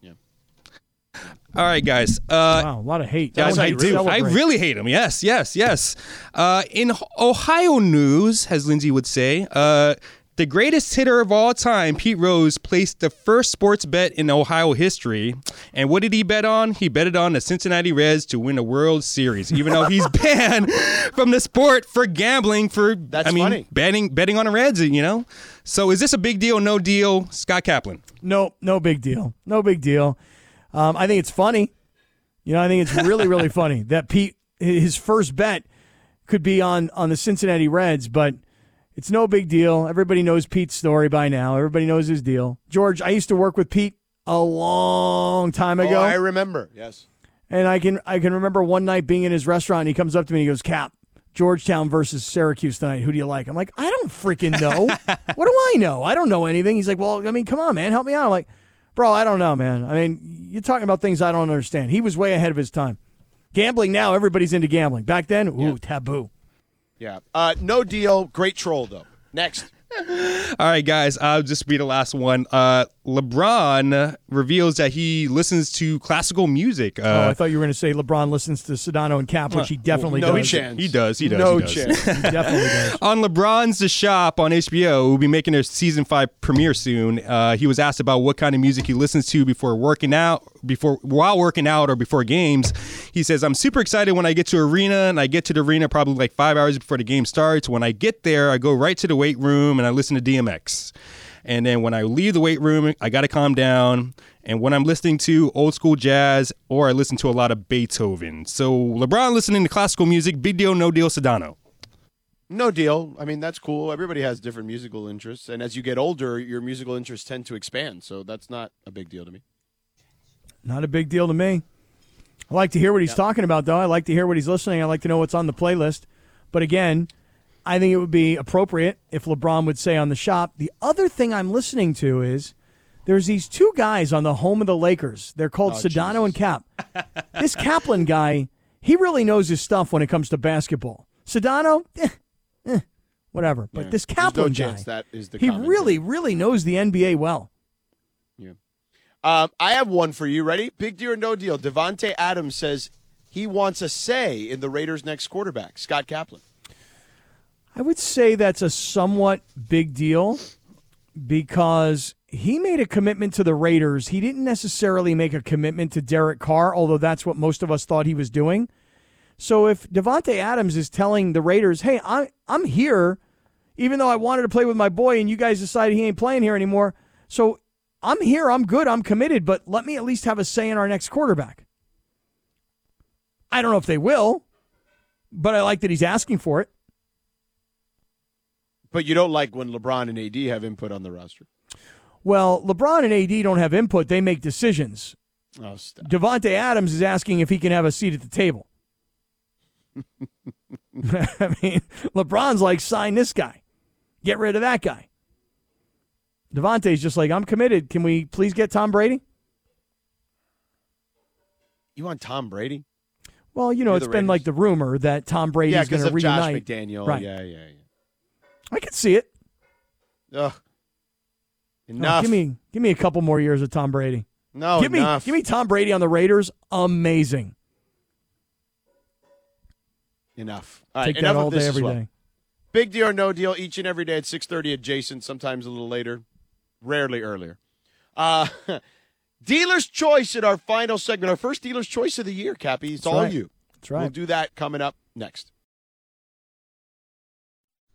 All right, guys. Uh, Wow, a lot of hate. Guys, I hate, do. I really hate him. Yes, yes, yes. Uh, in Ohio news, as Lindsay would say, uh, the greatest hitter of all time, Pete Rose, placed the first sports bet in Ohio history. And what did he bet on? He betted on the Cincinnati Reds to win a World Series, even though he's banned from the sport for gambling. For That's I mean, funny. betting betting on the Reds. You know. So is this a big deal? No deal? Scott Kaplan. No, no big deal. No big deal. Um, I think it's funny. You know, I think it's really, really funny that Pete his first bet could be on on the Cincinnati Reds, but it's no big deal. Everybody knows Pete's story by now. Everybody knows his deal. George, I used to work with Pete a long time Oh, ago. I remember. Yes. And I can I can remember one night being in his restaurant and he comes up to me and he goes, Cap, Georgetown versus Syracuse tonight. Who do you like? I'm like, I don't freaking know. what do I know? I don't know anything. He's like, Well, I mean, come on, man, help me out. I'm like, Bro, I don't know, man. I mean, you're talking about things I don't understand. He was way ahead of his time. Gambling now, everybody's into gambling. Back then, ooh, taboo. Yeah. Uh, no deal. Great troll though. Next. All right, guys. I'll just be the last one. Uh, LeBron reveals that he listens to classical music. Uh, oh, I thought you were going to say LeBron listens to Sedano and Cap, which he definitely no does. chance. He does. He does. No he does. chance. He definitely does. on LeBron's The Shop on HBO, we'll be making their season five premiere soon. Uh, he was asked about what kind of music he listens to before working out, before while working out or before games. He says, "I'm super excited when I get to arena, and I get to the arena probably like five hours before the game starts. When I get there, I go right to the weight room and I listen to DMX." And then when I leave the weight room, I got to calm down. And when I'm listening to old school jazz, or I listen to a lot of Beethoven. So LeBron listening to classical music, big deal, no deal, Sedano. No deal. I mean, that's cool. Everybody has different musical interests, and as you get older, your musical interests tend to expand. So that's not a big deal to me. Not a big deal to me. I like to hear what he's talking about, though. I like to hear what he's listening. I like to know what's on the playlist. But again, I think it would be appropriate if LeBron would say on the shop. The other thing I'm listening to is there's these two guys on the home of the Lakers. They're called Sedano and Cap. this Kaplan guy, he really knows his stuff when it comes to basketball. Sedano, eh, eh, whatever. But Yeah. this There's no Kaplan guy, that is the he really, really knows the NBA well. Um, I have one for you. Ready? Big deal or no deal? Davante Adams says he wants a say in the Raiders' next quarterback, Scott Kaplan. I would say that's a somewhat big deal because he made a commitment to the Raiders. He didn't necessarily make a commitment to Derek Carr, although that's what most of us thought he was doing. So if Davante Adams is telling the Raiders, "Hey, I I'm here even though I wanted to play with my boy and you guys decided he ain't playing here anymore. So I'm here, I'm good, I'm committed, but let me at least have a say in our next quarterback." I don't know if they will, but I like that he's asking for it. But you don't like when LeBron and AD have input on the roster. Well, LeBron and AD don't have input; they make decisions. Oh, stop. Davante Adams is asking if he can have a seat at the table. I mean, LeBron's like, sign this guy, get rid of that guy. Davante's just like, I'm committed. Can we please get Tom Brady? You want Tom Brady? Well, you know, You're it's been Raiders. like the rumor that Tom Brady's yeah, going to reunite. Josh McDaniel. Right. Yeah, yeah, yeah. I could see it. Ugh. Oh, Enough. give me, give me a couple more years of Tom Brady. no, give enough. me, give me Tom Brady on the Raiders. Amazing. enough. All right, Take enough that all day, every well. day. Big deal or no deal, each and every day at 6.30 adjacent, sometimes a little later, rarely earlier. Uh, dealer's choice in our final segment, our first dealer's choice of the year, Cappy. It's That's all right. you. That's right. We'll do that coming up next.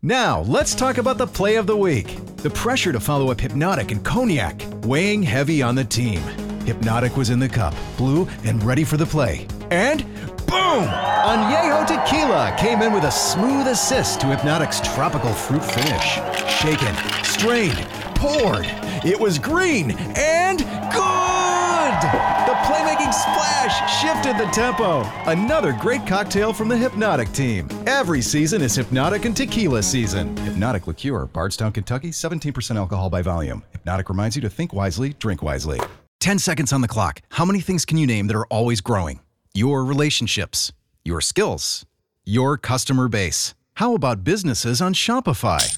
Now, let's talk about the play of the week. The pressure to follow up Hypnotic and Cognac, weighing heavy on the team. Hypnotic was in the cup, blue, and ready for the play. And boom! Añejo Tequila came in with a smooth assist to Hypnotic's tropical fruit finish. Shaken, strained, poured. It was green and good! The playmaking splash shifted the tempo. Another great cocktail from the Hypnotic team. Every season is Hypnotic and Tequila season. Hypnotic Liqueur, Bardstown, Kentucky, 17% alcohol by volume. Hypnotic reminds you to think wisely, drink wisely. 10 seconds on the clock. How many things can you name that are always growing? Your relationships, your skills, your customer base. How about businesses on Shopify?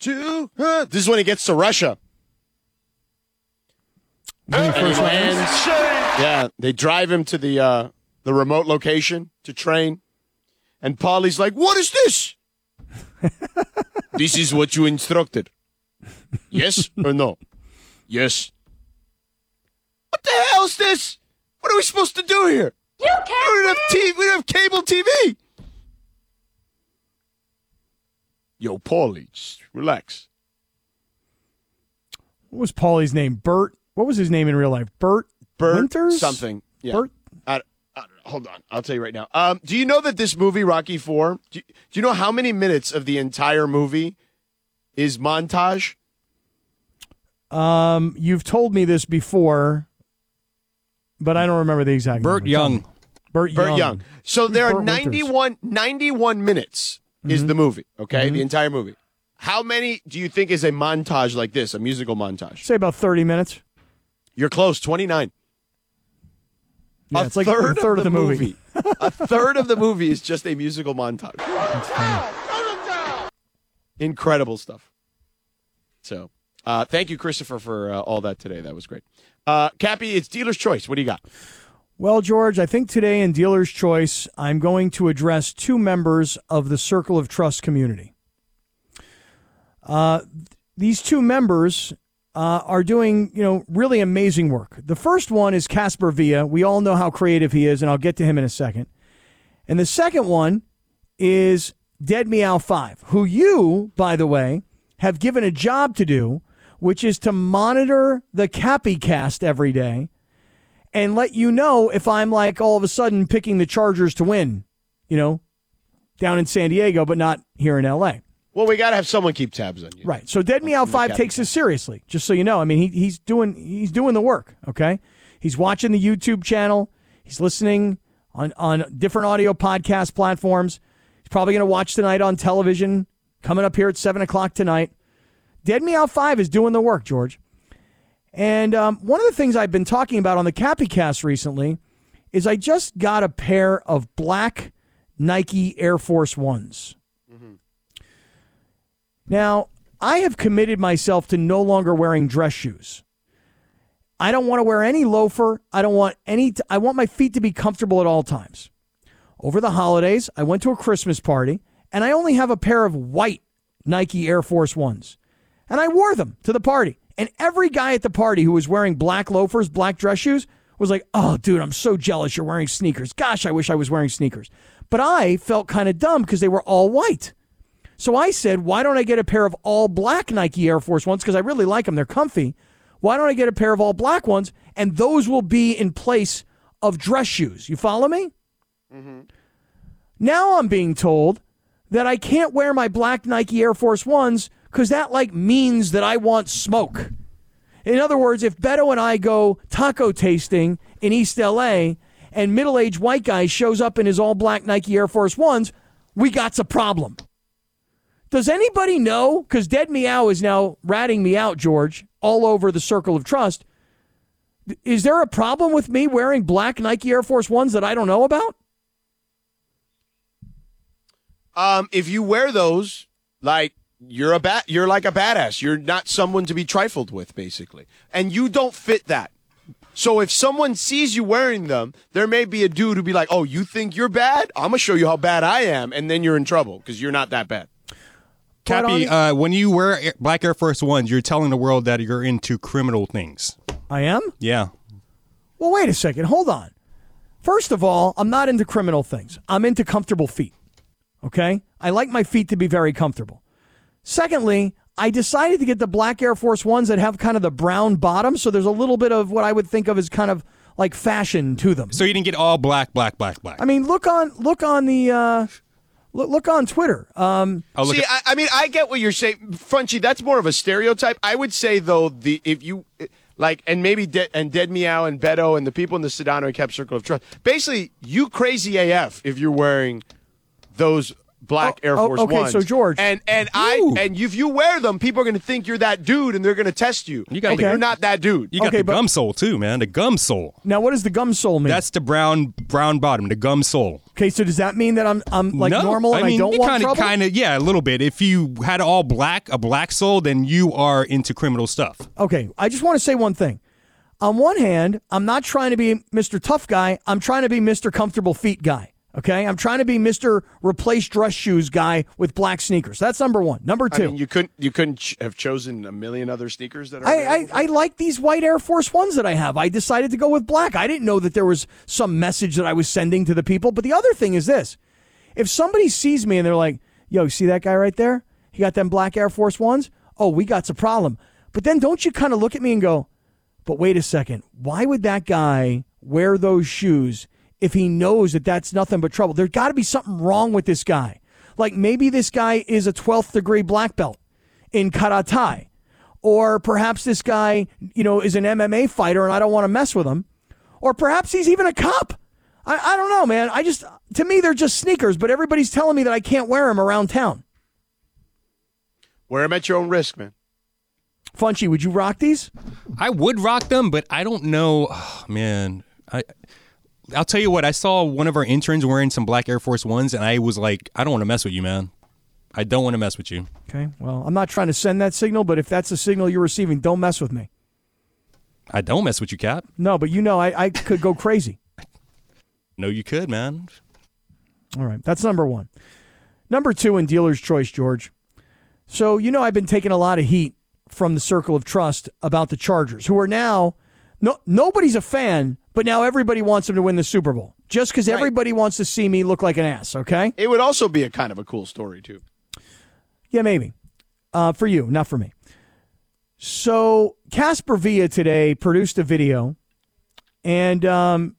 Two. huh, This is when he gets to Russia. And he lands. Yeah, they drive him to the uh, the remote location to train, and Paulie's like, "What is this? this is what you instructed. Yes or no? Yes. What the hell is this? What are we supposed to do here? You can't. We don't have TV. We don't have cable TV. Yo, Paulie, just relax. What was Paulie's name? Burt. What was his name in real life? Burt. Burt Winters? something. Yeah. Burt. I, I, hold on, I'll tell you right now. Um, do you know that this movie Rocky Four? Do you, do you know how many minutes of the entire movie is montage? Um, you've told me this before, but I don't remember the exact. Burt number. Young. Burt Burt Young. Young. So Who's there are Burt 91, 91 minutes is the movie. Okay, the entire movie. How many do you think is a montage like this, a musical montage? Say about thirty minutes. You're close, twenty nine. Yeah, a it's like third a third of the movie. movie. a third of the movie is just a musical montage. Incredible stuff. So, uh, thank you, Christopher, for uh, all that today. That was great. Uh, Cappy, it's dealer's choice. What do you got? Well, George, I think today in Dealer's Choice, I'm going to address two members of the Circle of Trust community. Uh, these two members uh, are doing, you know, really amazing work. The first one is Casper Villa. We all know how creative he is, and I'll get to him in a second. And the second one is Dead Meow 5, who you, by the way, have given a job to do, which is to monitor the Cappy cast every day and let you know if I'm like all of a sudden picking the Chargers to win, you know, down in San Diego, but not here in LA. Well, we got to have someone keep tabs on you. Right. So Dead Meow Five takes this seriously, just so you know. I mean, he, he's doing he's doing the work. Okay, he's watching the YouTube channel. He's listening on on different audio podcast platforms. He's probably going to watch tonight on television. Coming up here at seven o'clock tonight. Dead Meow Five is doing the work, George. And um, one of the things I've been talking about on the Cappy Cast recently is I just got a pair of black Nike Air Force Ones. Now, I have committed myself to no longer wearing dress shoes. I don't want to wear any loafer. I don't want any, I want my feet to be comfortable at all times. Over the holidays, I went to a Christmas party and I only have a pair of white Nike Air Force Ones. And I wore them to the party. And every guy at the party who was wearing black loafers, black dress shoes, was like, oh, dude, I'm so jealous you're wearing sneakers. Gosh, I wish I was wearing sneakers. But I felt kind of dumb because they were all white. So I said, why don't I get a pair of all black Nike Air Force Ones? Because I really like them. They're comfy. Why don't I get a pair of all black ones? And those will be in place of dress shoes. You follow me? Mm-hmm. Now I'm being told that I can't wear my black Nike Air Force Ones because that like means that I want smoke. In other words, if Beto and I go taco tasting in East LA and middle aged white guy shows up in his all black Nike Air Force Ones, we got a problem. Does anybody know? Because Dead Meow is now ratting me out, George, all over the circle of trust. Is there a problem with me wearing black Nike Air Force Ones that I don't know about? Um, if you wear those, like you're a bat, you're like a badass. You're not someone to be trifled with, basically, and you don't fit that. So if someone sees you wearing them, there may be a dude who be like, "Oh, you think you're bad? I'm gonna show you how bad I am," and then you're in trouble because you're not that bad. Cappy, uh, when you wear black Air Force Ones, you're telling the world that you're into criminal things. I am? Yeah. Well, wait a second. Hold on. First of all, I'm not into criminal things. I'm into comfortable feet. Okay? I like my feet to be very comfortable. Secondly, I decided to get the black Air Force Ones that have kind of the brown bottom, so there's a little bit of what I would think of as kind of like fashion to them. So you didn't get all black, black, black, black. I mean, look on look on the uh, look, look on Twitter. Um, See, I, I mean, I get what you're saying, Funchy. That's more of a stereotype. I would say though, the if you like, and maybe De- and Dead Meow and Beto and the people in the Sedano and Cap Circle of Trust, basically, you crazy AF if you're wearing those black oh, Air oh, Force okay, Ones. so George- and and I and if you wear them, people are going to think you're that dude, and they're going to test you. You got and the- you're not that dude. You got the gum sole too, man. The gum sole. now, what does the gum sole mean? That's the brown brown bottom, the gum sole. okay, so does that mean that I'm I'm like no, normal and I, mean, don't you want kinda, trouble? Kind of, yeah, a little bit. If you had all black, a black sole, then you are into criminal stuff. Okay, I just want to say one thing. On one hand, I'm not trying to be Mr. Tough Guy. I'm trying to be Mr. Comfortable Feet Guy. Okay, I'm trying to be Mr. Replace Dress Shoes Guy with black sneakers. That's number one. Number I two, mean, you couldn't you couldn't ch- have chosen a million other sneakers that are. I. I, I like these white Air Force Ones that I have. I decided to go with black. I didn't know that there was some message that I was sending to the people. But the other thing is this if somebody sees me and they're like, yo, see that guy right there? He got them black Air Force Ones? Oh, we got a problem. But then don't you kind of look at me and go, but wait a second. Why would that guy wear those shoes if he knows that that's nothing but trouble? There's got to be something wrong with this guy. Like maybe this guy is a 12th degree black belt in karate. Or perhaps this guy, you know, is an MMA fighter and I don't want to mess with him. Or perhaps he's even a cop. I, I don't know, man. I just, to me, they're just sneakers, but everybody's telling me that I can't wear them around town. Wear them at your own risk, man. Funchy, would you rock these? I would rock them, but I don't know, oh, man. I I'll tell you what. I saw one of our interns wearing some black Air Force Ones, and I was like, I don't want to mess with you, man. I don't want to mess with you. Okay. Well, I'm not trying to send that signal, but if that's the signal you're receiving, don't mess with me. I don't mess with you, Cap. No, but you know, I, I could go crazy. No, you could, man. All right. That's number one. Number two in dealer's choice, George. So, you know, I've been taking a lot of heat from the circle of trust about the Chargers, who are now, no, nobody's a fan, but now everybody wants him to win the Super Bowl just because everybody wants to see me look like an ass, okay? It would also be a kind of a cool story too. Yeah, maybe. Uh, for you, not for me. So Casper Villa today produced a video, and um,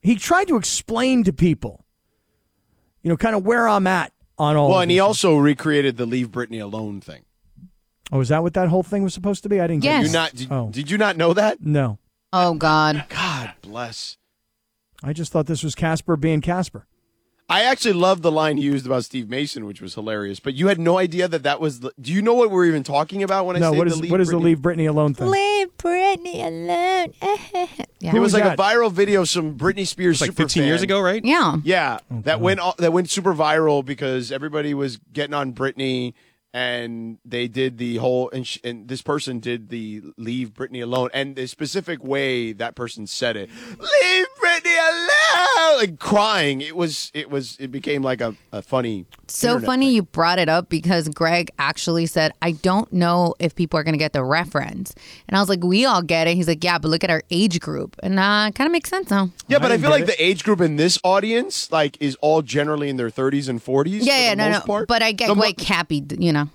he tried to explain to people, you know, kind of where I'm at on all. Well, of and he this. also recreated the "Leave Britney Alone" thing. Oh, is that what that whole thing was supposed to be? I didn't. Yes. Get You not? Did, Oh. did you not know that? No, Oh God. God bless. I just thought this was Casper being Casper. I actually love the line he used about Steve Mason, which was hilarious. But you had no idea that that was. The, do you know what we're even talking about when I no, say what the leave what is the leave Britney alone thing? Leave Britney alone. yeah. It was was like that? a viral video of some Britney Spears It's like super 15 years ago, right? Yeah. Yeah, that went that went super viral because everybody was getting on Britney, and they did the whole and, and this person did the leave Britney alone, and the specific way that person said it, leave Britney alone, like crying. It was it was it became like a, a funny. So funny thing. you brought it up because Greg actually said, I don't know if people are going to get the reference. And I was like, we all get it. He's like, yeah, but look at our age group. And uh, kind of makes sense, though. Yeah, but I, didn't feel get like the age group in this audience like is all generally in their 30s and 40s. Yeah, for yeah, the no, most no. part. But I get The mo- White Cappy, you know.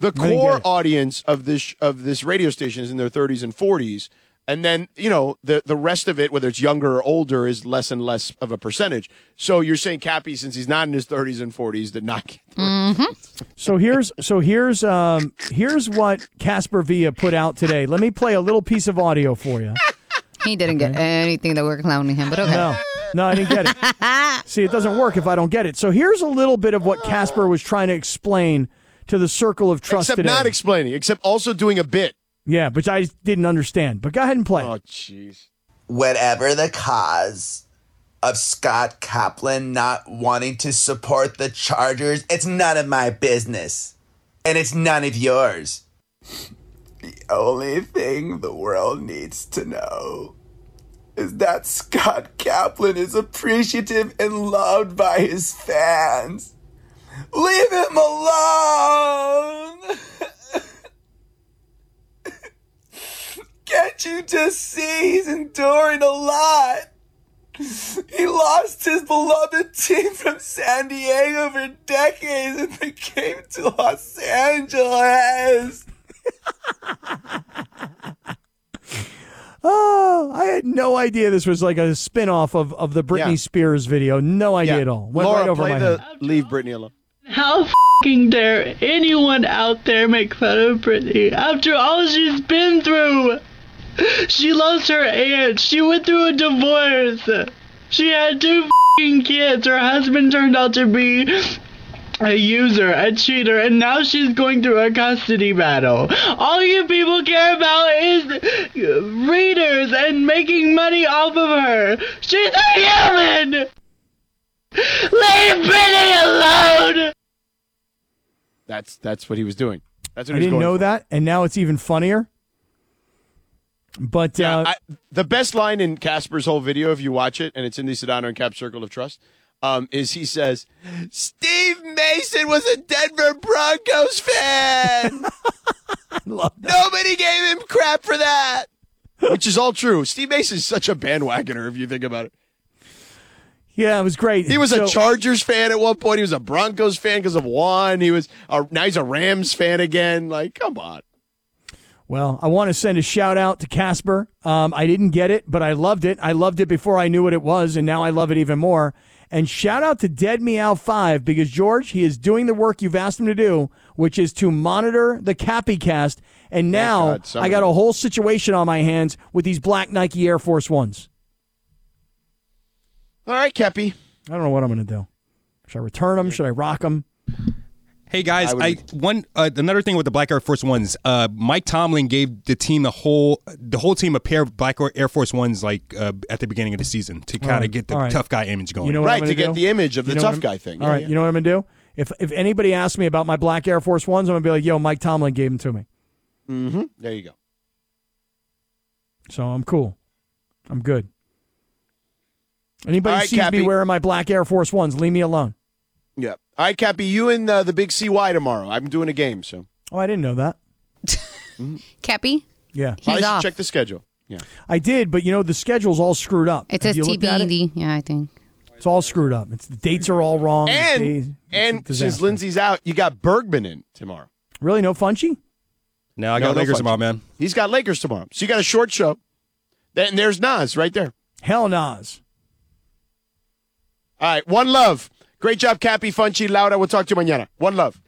the core audience of this of this radio station is in their 30s and 40s and then you know the the rest of it whether it's younger or older is less and less of a percentage so you're saying cappy since he's not in his 30s and 40s did not get So here's so here's um here's what Casper Villa put out today. Let me play a little piece of audio for you. He didn't get anything that we're clowning him, but okay. No, no, I didn't get it. See, it doesn't work if I don't get it. So here's a little bit of what Casper was trying to explain to the circle of trust except today. not explaining except also doing a bit Yeah, which I didn't understand. But go ahead and play. Oh, jeez. Whatever the cause of Scott Kaplan not wanting to support the Chargers, it's none of my business. And it's none of yours. The only thing the world needs to know is that Scott Kaplan is appreciative and loved by his fans. Leave him alone! Can't you just see he's enduring a lot? He lost his beloved team from San Diego for decades and they came to Los Angeles. Oh, I had no idea this was like a spin-off of, of the Britney Yeah. Spears video. No idea Yeah. at all. Went Laura, right over play my the head. leave Britney alone. How fing dare anyone out there make fun of Britney after all she's been through? She lost her aunt. She went through a divorce. She had two fing kids. Her husband turned out to be a user, a cheater, and now she's going through a custody battle. All you people care about is readers and making money off of her. She's a human! Leave Britney alone! That's that's what he was doing. That's what I he was didn't going know for. that, and now it's even funnier. But Yeah, uh, I, the best line in Casper's whole video, if you watch it, and it's in the Sedano and Cap Circle of Trust, um, is he says, "Steve Mason was a Denver Broncos fan. Nobody gave him crap for that." Which is all true. Steve Mason's such a bandwagoner if you think about it. yeah, it was great. He was a Chargers fan at one point. He was a Broncos fan because of one. He was a, now he's a Rams fan again. Like, come on. Well, I want to send a shout out to Casper. Um, I didn't get it, but I loved it. I loved it before I knew what it was, and now I love it even more. And shout out to Dead Meow Five because George, he is doing the work you've asked him to do, which is to monitor the Cappy Cast. And now God, I got a whole situation on my hands with these black Nike Air Force Ones. All right, Kepi. I don't know what I'm going to do. Should I return them? Should I rock them? Hey guys, I would- I, one uh, another thing with the Black Air Force Ones. Uh, Mike Tomlin gave the team the whole the whole team a pair of Black Air Force Ones like uh, at the beginning of the season to kind right, of get the all right. tough guy image going. You know what Right, I'm gonna to get the image of the You know tough guy thing. All Yeah, right, yeah. you know what I'm gonna do? If if anybody asks me about my black Air Force Ones, I'm gonna be like, "Yo, Mike Tomlin gave them to me," Mm-hmm. There you go. so I'm cool. I'm good. Anybody All right, sees me wearing my black Air Force Ones, leave me alone. Yeah. All right, Cappy, you and uh, the big CY tomorrow. I'm doing a game, so Oh, I didn't know that. Cappy, Yeah, I should off. check the schedule. Yeah. I did, but you know the schedule's all screwed up. it Have says you looked at it? TBD. Yeah, I think. It's all screwed up. It's the dates are all wrong. the days- And it's a and since disaster. Lindsay's out, you got Bergman in tomorrow. really no Funchy. No, I No, got no Lakers fudge. tomorrow, man. He's got Lakers tomorrow. So you got a short show. Then there's Nas right there. Hell Nas. All right, one love. Great job, Cappy, Funchy, Lauda. We'll talk to you mañana. One love.